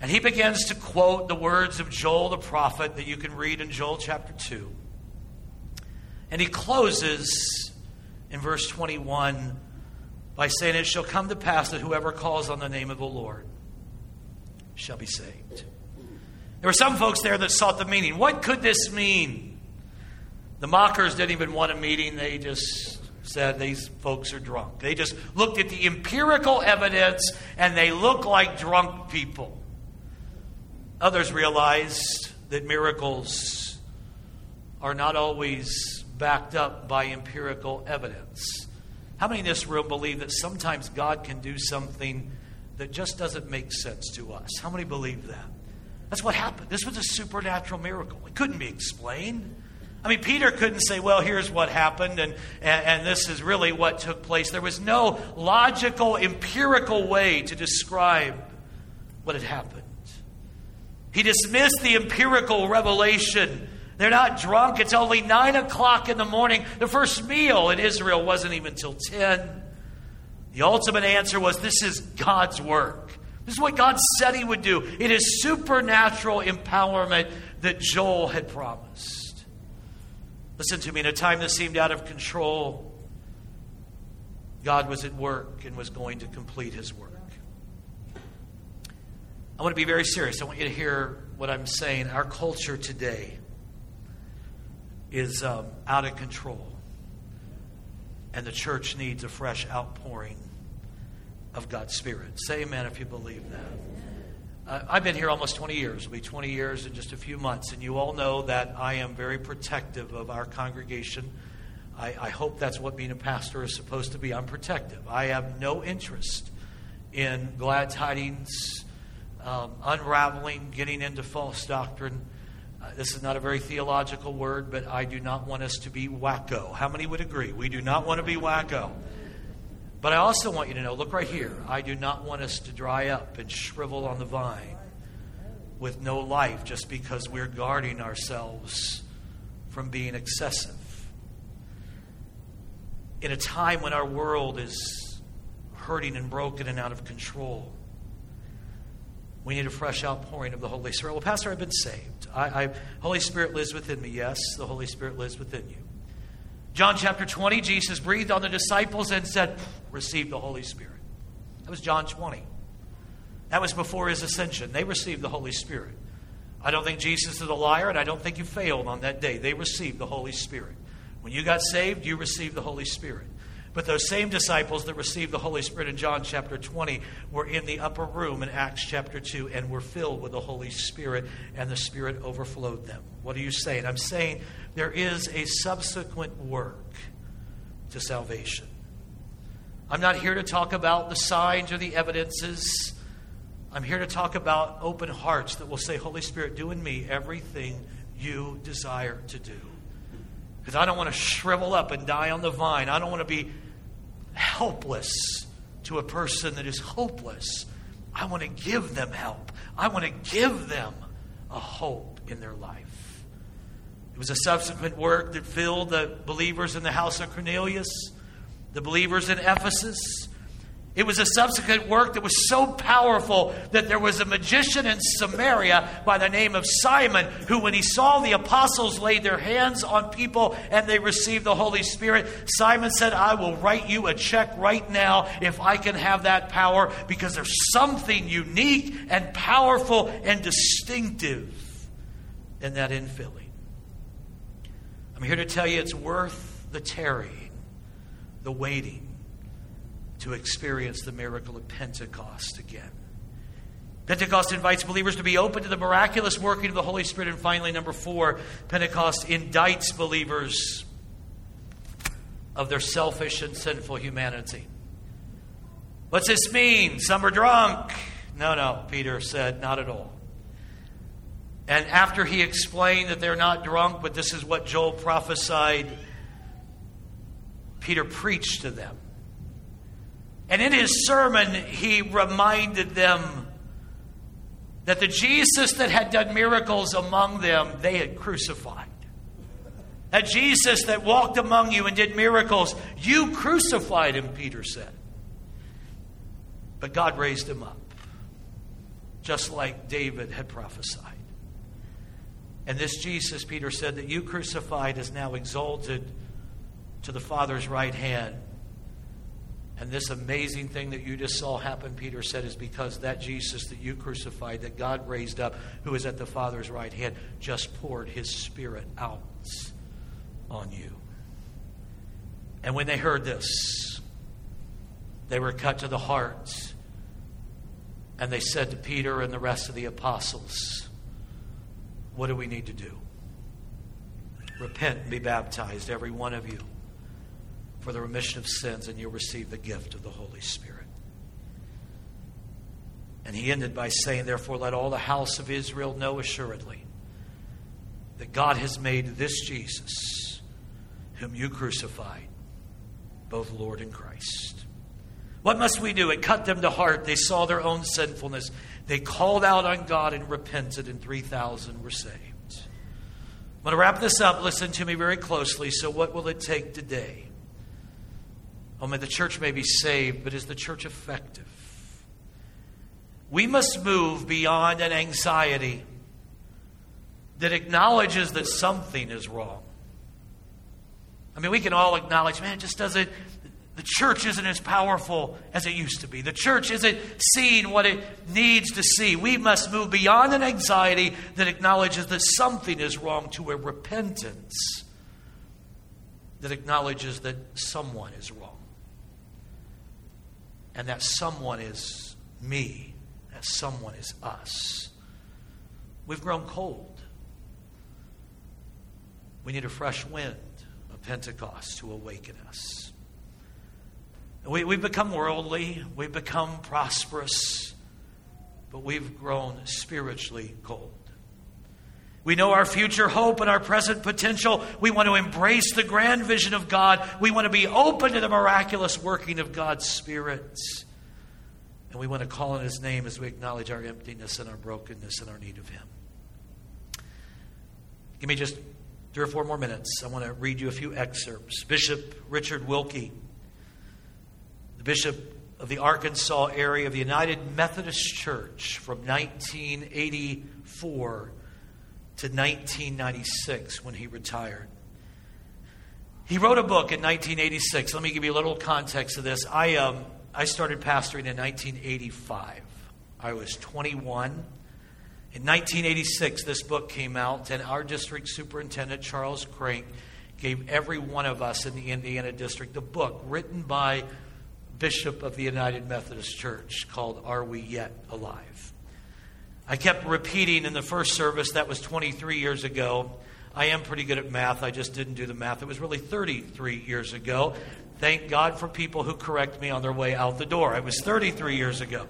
And he begins to quote the words of Joel the prophet that you can read in Joel chapter 2. And he closes in verse 21 by saying, It shall come to pass that whoever calls on the name of the Lord shall be saved. There were some folks there that sought the meaning. What could this mean? The mockers didn't even want a meeting, they just said these folks are drunk. They just looked at the empirical evidence and they look like drunk people. Others realized that miracles are not always backed up by empirical evidence. How many in this room believe that sometimes God can do something that just doesn't make sense to us? How many believe that? That's what happened. This was a supernatural miracle. It couldn't be explained. I mean, Peter couldn't say, well, here's what happened, and, and, and, this is really what took place. There was no logical, empirical way to describe what had happened. He dismissed the empirical revelation. They're not drunk. It's only 9 o'clock in the morning. The first meal in Israel wasn't even till 10. The ultimate answer was this is God's work. This is what God said He would do. It is supernatural empowerment that Joel had promised. Listen to me, in a time that seemed out of control, God was at work and was going to complete His work. I want to be very serious. I want you to hear what I'm saying. Our culture today is um, out of control, and the church needs a fresh outpouring of God's Spirit. Say amen if you believe that. Uh, I've been here almost 20 years. It'll be 20 years in just a few months. And you all know that I am very protective of our congregation. I, I hope that's what being a pastor is supposed to be. I'm protective. I have no interest in glad tidings, um, unraveling, getting into false doctrine. Uh, this is not a very theological word, but I do not want us to be wacko. How many would agree? We do not want to be wacko. But I also want you to know look right here. I do not want us to dry up and shrivel on the vine with no life just because we're guarding ourselves from being excessive. In a time when our world is hurting and broken and out of control, we need a fresh outpouring of the Holy Spirit. Well, Pastor, I've been saved. I, I, Holy Spirit lives within me. Yes, the Holy Spirit lives within you. John chapter 20, Jesus breathed on the disciples and said, Receive the Holy Spirit. That was John 20. That was before his ascension. They received the Holy Spirit. I don't think Jesus is a liar, and I don't think you failed on that day. They received the Holy Spirit. When you got saved, you received the Holy Spirit. But those same disciples that received the Holy Spirit in John chapter 20 were in the upper room in Acts chapter 2 and were filled with the Holy Spirit, and the Spirit overflowed them. What are you saying? I'm saying there is a subsequent work to salvation. I'm not here to talk about the signs or the evidences. I'm here to talk about open hearts that will say, Holy Spirit, do in me everything you desire to do. Because I don't want to shrivel up and die on the vine. I don't want to be helpless to a person that is hopeless. I want to give them help. I want to give them a hope in their life. It was a subsequent work that filled the believers in the house of Cornelius, the believers in Ephesus. It was a subsequent work that was so powerful that there was a magician in Samaria by the name of Simon who, when he saw the apostles lay their hands on people and they received the Holy Spirit, Simon said, I will write you a check right now if I can have that power because there's something unique and powerful and distinctive in that infilling. I'm here to tell you it's worth the tarrying, the waiting to experience the miracle of Pentecost again. Pentecost invites believers to be open to the miraculous working of the Holy Spirit. And finally, number four, Pentecost indicts believers of their selfish and sinful humanity. What's this mean? Some are drunk. No, no, Peter said, not at all. And after he explained that they're not drunk, but this is what Joel prophesied, Peter preached to them. And in his sermon, he reminded them that the Jesus that had done miracles among them, they had crucified. That Jesus that walked among you and did miracles, you crucified him, Peter said. But God raised him up, just like David had prophesied. And this Jesus, Peter said, that you crucified is now exalted to the Father's right hand. And this amazing thing that you just saw happen, Peter said, is because that Jesus that you crucified, that God raised up, who is at the Father's right hand, just poured his Spirit out on you. And when they heard this, they were cut to the heart. And they said to Peter and the rest of the apostles, what do we need to do? Repent and be baptized, every one of you, for the remission of sins, and you'll receive the gift of the Holy Spirit. And he ended by saying, Therefore, let all the house of Israel know assuredly that God has made this Jesus, whom you crucified, both Lord and Christ. What must we do? It cut them to heart. They saw their own sinfulness. They called out on God and repented, and 3,000 were saved. I'm going to wrap this up. Listen to me very closely. So, what will it take today? Oh, may the church may be saved, but is the church effective? We must move beyond an anxiety that acknowledges that something is wrong. I mean, we can all acknowledge, man, it just doesn't, the church isn't as powerful as it used to be. The church isn't seeing what it needs to see. We must move beyond an anxiety that acknowledges that something is wrong to a repentance that acknowledges that someone is wrong. And that someone is me, that someone is us. We've grown cold. We need a fresh wind of Pentecost to awaken us. We, we've become worldly, we've become prosperous, but we've grown spiritually cold. We know our future hope and our present potential. We want to embrace the grand vision of God. We want to be open to the miraculous working of God's Spirit. And we want to call on His name as we acknowledge our emptiness and our brokenness and our need of Him. Give me just three or four more minutes. I want to read you a few excerpts. Bishop Richard Wilke the bishop of the Arkansas area of the United Methodist Church from 1984 to 1996 when he retired. He wrote a book in 1986. Let me give you a little context of this. I, um, I started pastoring in 1985. I was 21. In 1986, this book came out, and our district superintendent, Charles Crank, gave every one of us in the Indiana district a book written by bishop of the United Methodist Church called Are We Yet Alive? I kept repeating in the first service, that was 23 years ago. I am pretty good at math. I just didn't do the math. It was really 33 years ago. Thank God for people who correct me on their way out the door. It was 33 years ago.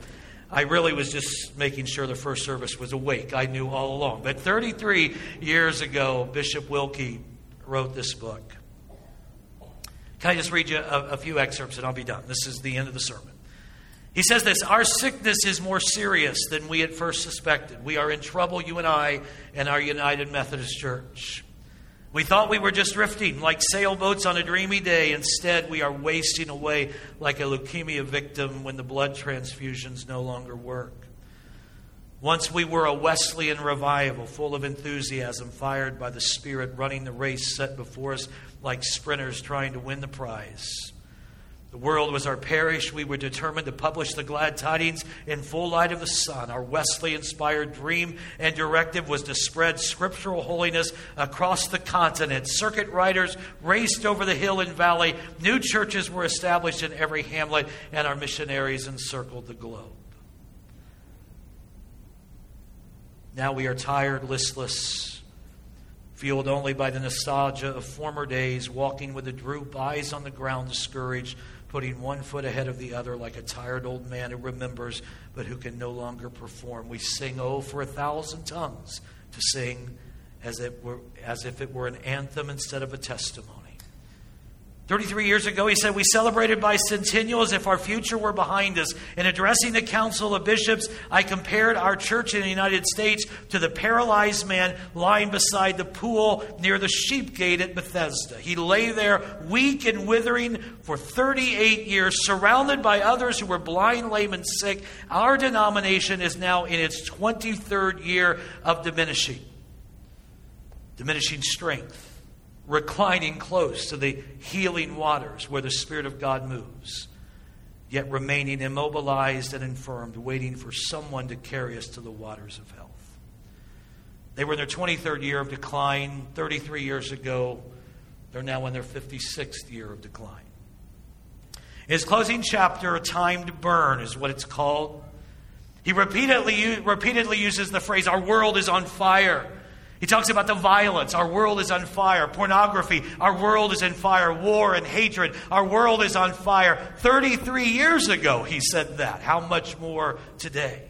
I really was just making sure the first service was awake. I knew all along. But 33 years ago, Bishop Wilke wrote this book. Can I just read you a, a few excerpts and I'll be done? This is the end of the sermon. He says this Our sickness is more serious than we at first suspected. We are in trouble, you and I, and our United Methodist Church. We thought we were just drifting like sailboats on a dreamy day. Instead, we are wasting away like a leukemia victim when the blood transfusions no longer work. Once we were a Wesleyan revival, full of enthusiasm, fired by the Spirit, running the race set before us like sprinters trying to win the prize. The world was our parish. We were determined to publish the glad tidings in full light of the sun. Our Wesley inspired dream and directive was to spread scriptural holiness across the continent. Circuit riders raced over the hill and valley. New churches were established in every hamlet, and our missionaries encircled the globe. Now we are tired, listless, fueled only by the nostalgia of former days, walking with a droop, eyes on the ground, discouraged, putting one foot ahead of the other like a tired old man who remembers but who can no longer perform. We sing, Oh, for a thousand tongues, to sing as, it were, as if it were an anthem instead of a testimony. 33 years ago, he said, We celebrated bicentennial as if our future were behind us. In addressing the Council of Bishops, I compared our church in the United States to the paralyzed man lying beside the pool near the sheep gate at Bethesda. He lay there, weak and withering, for 38 years, surrounded by others who were blind, lame, and sick. Our denomination is now in its 23rd year of diminishing, diminishing strength reclining close to the healing waters where the Spirit of God moves, yet remaining immobilized and infirmed, waiting for someone to carry us to the waters of health. They were in their 23rd year of decline 33 years ago. They're now in their 56th year of decline. His closing chapter, A Time to Burn, is what it's called. He repeatedly, repeatedly uses the phrase, Our world is on fire. He talks about the violence. Our world is on fire. Pornography. Our world is on fire. War and hatred. Our world is on fire. 33 years ago, he said that. How much more today?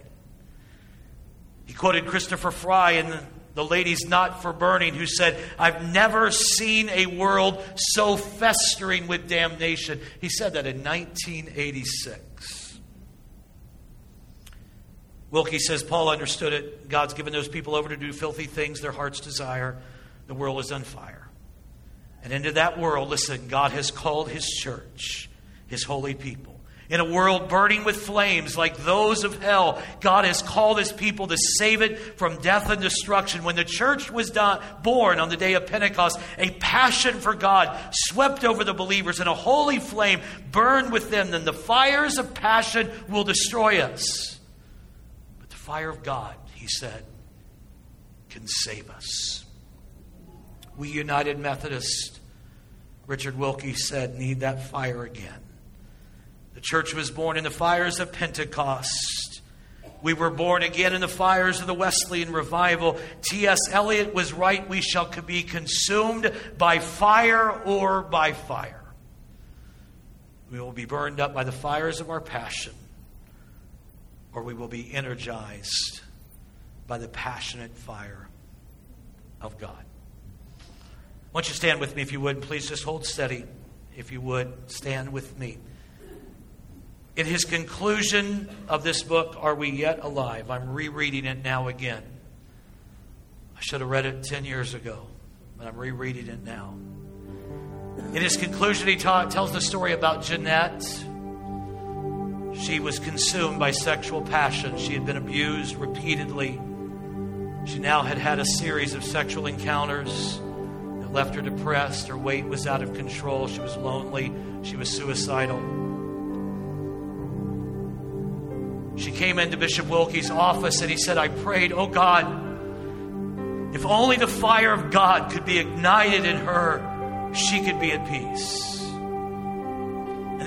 He quoted Christopher Fry in The Lady's Not for Burning, who said, I've never seen a world so festering with damnation. He said that in 1986. Wilke says Paul understood it. God's given those people over to do filthy things their hearts desire. The world is on fire. And into that world, listen, God has called his church, his holy people. In a world burning with flames like those of hell, God has called his people to save it from death and destruction. When the church was done, born on the day of Pentecost, a passion for God swept over the believers, and a holy flame burned within them. The fires of passion will destroy us. Fire of God, he said, can save us. We United Methodist, Richard Wilkie said, need that fire again. The church was born in the fires of Pentecost. We were born again in the fires of the Wesleyan revival. T.S. Eliot was right. We shall be consumed by fire or by fire. We will be burned up by the fires of our passion, or we will be energized by the passionate fire of God. I want you stand with me if you would. Please just hold steady. If you would, stand with me. In his conclusion of this book, Are We Yet Alive? I'm rereading it now again. I should have read it 10 years ago, but I'm rereading it now. In his conclusion, he ta- tells the story about Jeanette. She was consumed by sexual passion. She had been abused repeatedly. She now had had a series of sexual encounters that left her depressed. Her weight was out of control. She was lonely. She was suicidal. She came into Bishop Wilke's office and he said, I prayed, oh God, if only the fire of God could be ignited in her, she could be at peace.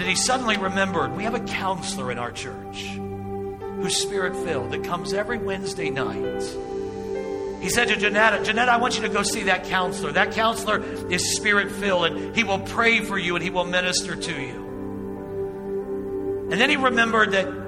Then he suddenly remembered we have a counselor in our church who's spirit filled that comes every Wednesday night. He said to Janetta, Jeanette, I want you to go see that counselor. That counselor is spirit filled and he will pray for you and he will minister to you. And then he remembered that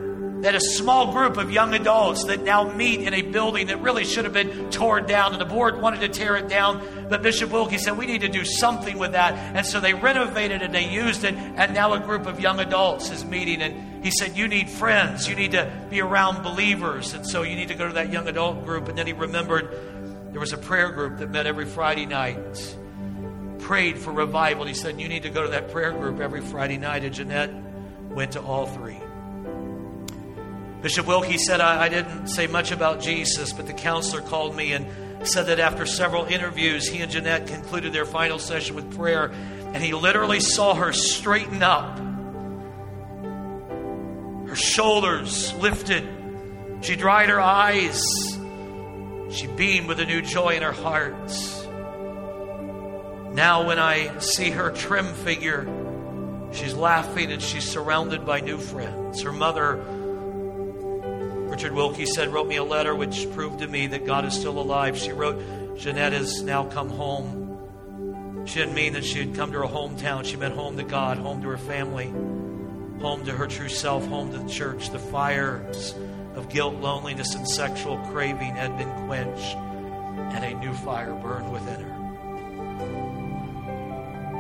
that a small group of young adults that now meet in a building that really should have been torn down, and the board wanted to tear it down, but Bishop Wilke said, We need to do something with that. And so they renovated and they used it, and now a group of young adults is meeting. And he said, You need friends, you need to be around believers, and so you need to go to that young adult group. And then he remembered there was a prayer group that met every Friday night, prayed for revival. He said, You need to go to that prayer group every Friday night. And Jeanette went to all three. Bishop Wilke said, I, I, didn't say much about Jesus, but the counselor called me and said that after several interviews, he and Jeanette concluded their final session with prayer, and he literally saw her straighten up. Her shoulders lifted. She dried her eyes. She beamed with a new joy in her heart. Now, when I see her trim figure, she's laughing and she's surrounded by new friends. Her mother Richard Wilke said, wrote me a letter which proved to me that God is still alive. She wrote, Jeanette has now come home. She didn't mean that she had come to her hometown. She meant home to God, home to her family, home to her true self, home to the church. The fires of guilt, loneliness, and sexual craving had been quenched, and a new fire burned within her.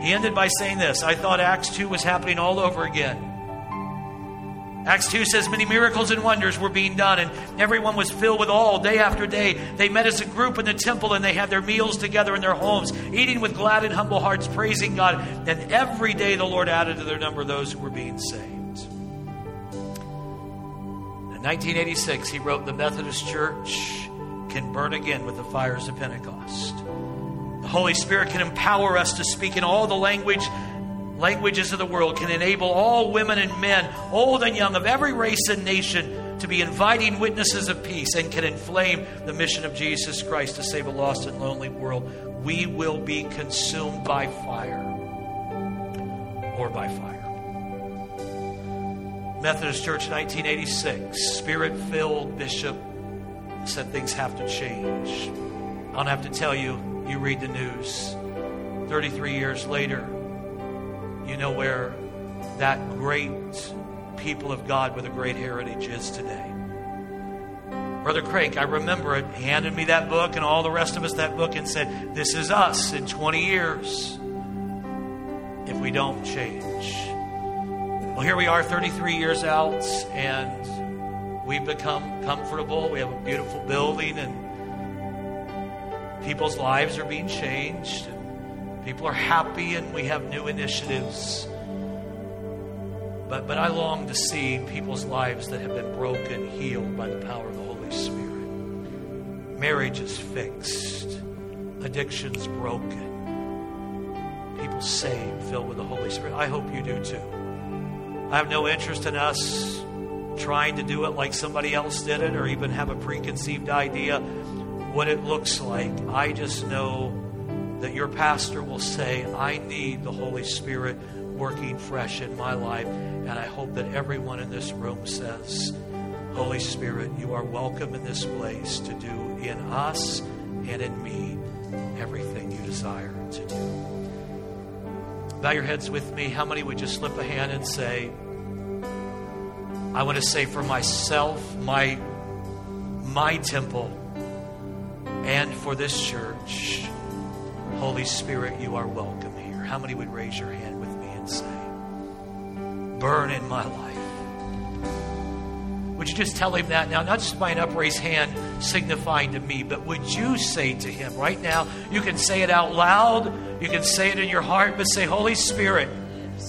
He ended by saying this I thought Acts 2 was happening all over again. Acts 2 says many miracles and wonders were being done, and everyone was filled with all day after day. They met as a group in the temple and they had their meals together in their homes, eating with glad and humble hearts, praising God. And every day the Lord added to their number those who were being saved. In 1986, he wrote, The Methodist Church can burn again with the fires of Pentecost. The Holy Spirit can empower us to speak in all the language languages of the world can enable all women and men, old and young, of every race and nation to be inviting witnesses of peace and can inflame the mission of Jesus Christ to save a lost and lonely world, we will be consumed by fire or by fire. Methodist Church 1986, spirit filled bishop said things have to change. I don't have to tell you, you read the news. 33 years later, you know where that great people of God with a great heritage is today. Brother Craig, I remember it, handed me that book and all the rest of us that book and said, This is us in 20 years if we don't change. Well, here we are 33 years out, and we've become comfortable. We have a beautiful building, and people's lives are being changed. People are happy, and we have new initiatives. But, but I long to see people's lives that have been broken healed by the power of the Holy Spirit. Marriage is fixed, addictions broken, people saved, filled with the Holy Spirit. I hope you do too. I have no interest in us trying to do it like somebody else did it or even have a preconceived idea what it looks like. I just know that your pastor will say, I need the Holy Spirit working fresh in my life. And I hope that everyone in this room says, Holy Spirit, you are welcome in this place to do in us and in me everything you desire to do. Bow your heads with me. How many would just slip a hand and say, I want to say for myself, my, my temple, and for this church, Holy Spirit, you are welcome here. How many would raise your hand with me and say, Burn in my life? Would you just tell him that now? Not just by an upraised hand signifying to me, but would you say to him right now? You can say it out loud, you can say it in your heart, but say, Holy Spirit,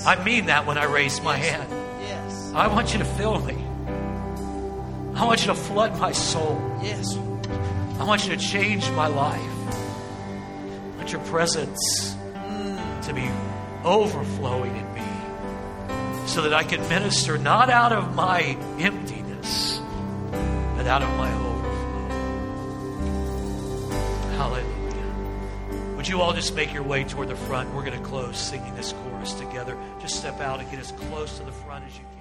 I mean that when I raise my hand. I want you to fill me. I want you to flood my soul. Yes. I want you to change my life. Want your presence mm, to be overflowing in me so that I can minister not out of my emptiness, but out of my overflow. Hallelujah. Would you all just make your way toward the front? We're going to close singing this chorus together. Just step out and get as close to the front as you can.